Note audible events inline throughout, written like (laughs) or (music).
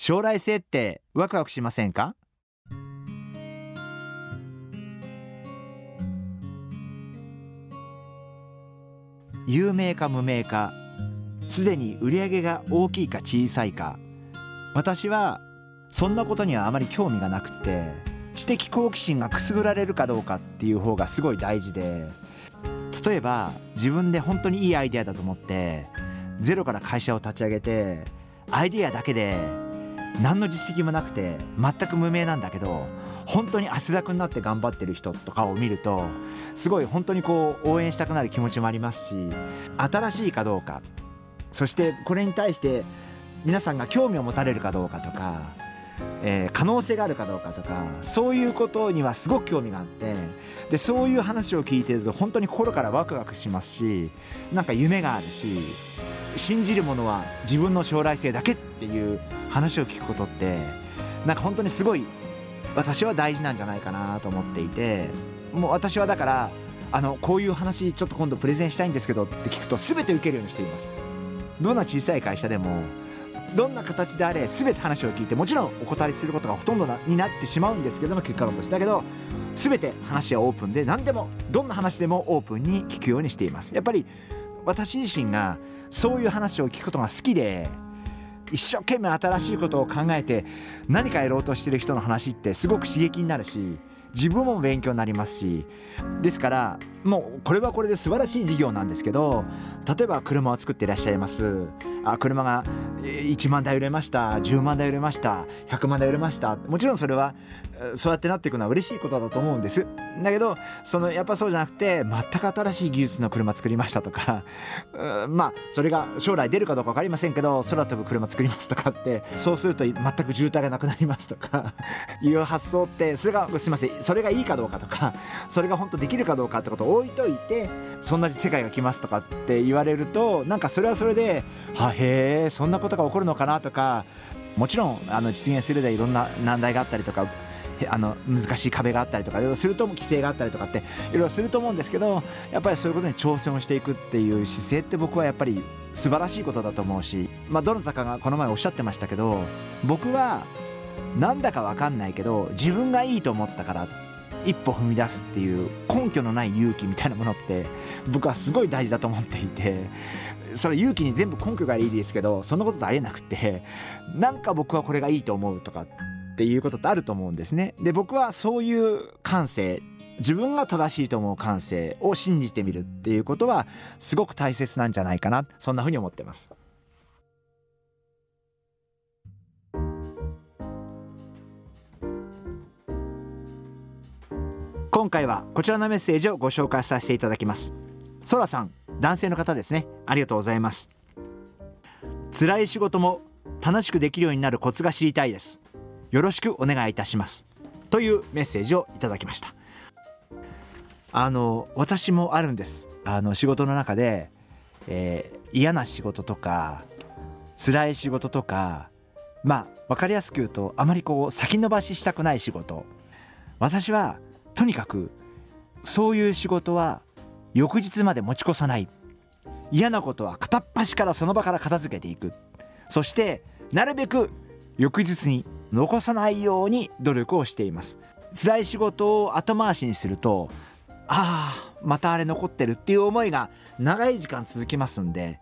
将来性ってワクワクしませんか？有名か無名かすでに売り上げが大きいか小さいか。私はそんなことにはあまり興味がなくて知的好奇心がくすぐられるかどうかっていう方がすごい大事で例えば自分で本当にいいアイデアだと思ってゼロから会社を立ち上げてアイデアだけで何の実績もなくて全く無名なんだけど本当に汗だくになって頑張ってる人とかを見るとすごい本当にこう応援したくなる気持ちもありますし新しいかどうかそしてこれに対して皆さんが興味を持たれるかどうかとか、えー、可能性があるかどうかとかそういうことにはすごく興味があってでそういう話を聞いてると本当に心からワクワクしますしなんか夢があるし信じるものは自分の将来性だけっていう話を聞くことってなんか本当にすごい私は大事なんじゃないかなと思っていてもう私はだからあのこういう話ちょっと今度プレゼンしたいんですけどって聞くと全て受けるようにしています。どんな小さい会社でもどんな形であれ全て話を聞いてもちろんお答えすることがほとんどになってしまうんですけども結果論として。だけど全て話はオープンで何でもどんな話でもオープンに聞くようにしています。やっぱり私自身がそういう話を聞くことが好きで一生懸命新しいことを考えて何かやろうとしてる人の話ってすごく刺激になるし自分も勉強になりますしですからもうこれはこれで素晴らしい事業なんですけど例えば車を作っていらっしゃいます。あ車が1万台売れました。10万台売れました。100万台売れました。もちろんそれはそうやってなっていくのは嬉しいことだと思うんです。だけどそのやっぱそうじゃなくて全く新しい技術の車作りましたとか (laughs) まあそれが将来出るかどうか分かりませんけど空飛ぶ車作りますとかってそうすると全く渋滞がなくなりますとか (laughs) いう発想ってそれがすいません。それがいいかどうかとか (laughs) それが本当できるかどうかってことを置いといてそんな世界が来ますとかって言われるとなんかそれはそれではへえそんなことが起こるのかなとかもちろんあの実現するでいろんな難題があったりとかあの難しい壁があったりとかすると規制があったりとかっていろいろすると思うんですけどやっぱりそういうことに挑戦をしていくっていう姿勢って僕はやっぱり素晴らしいことだと思うし、まあ、どなたかがこの前おっしゃってましたけど僕はなんだか分かんないけど自分がいいと思ったから一歩踏み出すっていう根拠のない勇気みたいなものって僕はすごい大事だと思っていてそれ勇気に全部根拠がいいですけどそんなことってありえなくてなんか僕はこれがいいと思うとかっていうことってあると思うんですね。で僕はそういう感性自分が正しいと思う感性を信じてみるっていうことはすごく大切なんじゃないかなそんなふうに思ってます。今回はこちらのメッセージをご紹介させていただきます。ソラさん男性の方ですね。ありがとうございます。辛い仕事も楽しくできるようになるコツが知りたいです。よろしくお願いいたします。というメッセージをいただきました。あの私もあるんです。あの仕事の中で、えー、嫌な仕事とか辛い仕事とかまあ分かりやすく言うとあまりこう先延ばししたくない仕事。私はとにかくそういう仕事は翌日まで持ち越さない。嫌なことは片っ端からその場から片付けていく。そしてなるべく翌日に残さないように努力をしています。辛い仕事を後回しにするとああまたあれ残ってるっていう思いが長い時間続きますんで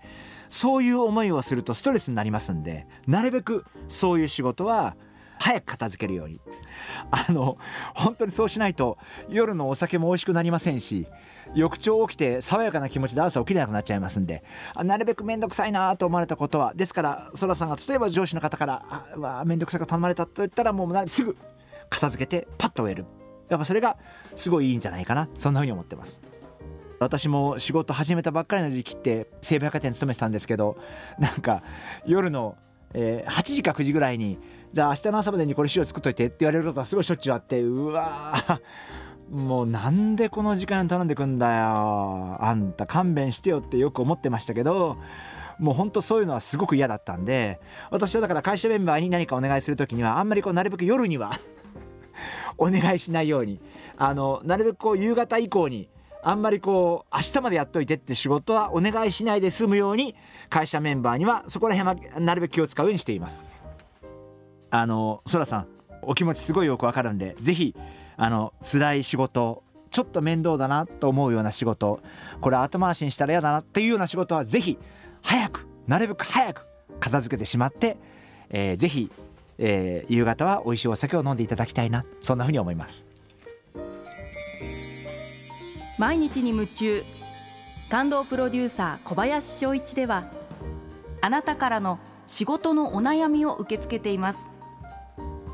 そういう思いをするとストレスになりますんでなるべくそういう仕事は早く片付けるように。あの本当にそうしないと夜のお酒も美味しくなりませんし翌朝起きて爽やかな気持ちで朝起きれなくなっちゃいますんでなるべく面倒くさいなと思われたことはですからそらさんが例えば上司の方から「あ面倒くさく頼まれた」と言ったらもうすぐ片付けてパッと終える。やっぱそれがすごいいいんじゃないかな。そんな風に思ってます。私も仕事始めたばっかりの時期って西武百貨店勤めてたんですけどなんか夜の、え、8時か9時ぐらいにじゃあ明日の朝までにこれ資料作っといてって言われることはすごいしょっちゅうあってうわもうなんでこの時間頼んでくんだよ。あんた勘弁してよってよく思ってましたけどもうほんとそういうのはすごく嫌だったんで私はだから会社メンバーに何かお願いする時にはあんまりこうなるべく夜には (laughs) お願いしないように。あのなるべくこう夕方以降にあんまりこう明日までやっといてって仕事はお願いしないで済むように会社メンバーにはそこら辺はなるべく気を使うようにしています。あのそらさんお気持ちすごいよくわかるんでぜひあの辛い仕事ちょっと面倒だなと思うような仕事これ後回しにしたら嫌だなっていうような仕事はぜひ早くなるべく早く片付けてしまって、えー、ぜひ、えー、夕方は美味しいお酒を飲んでいただきたいなそんなふうに思います。毎日に夢中感動プロデューサー小林翔一ではあなたからの仕事のお悩みを受け付けています。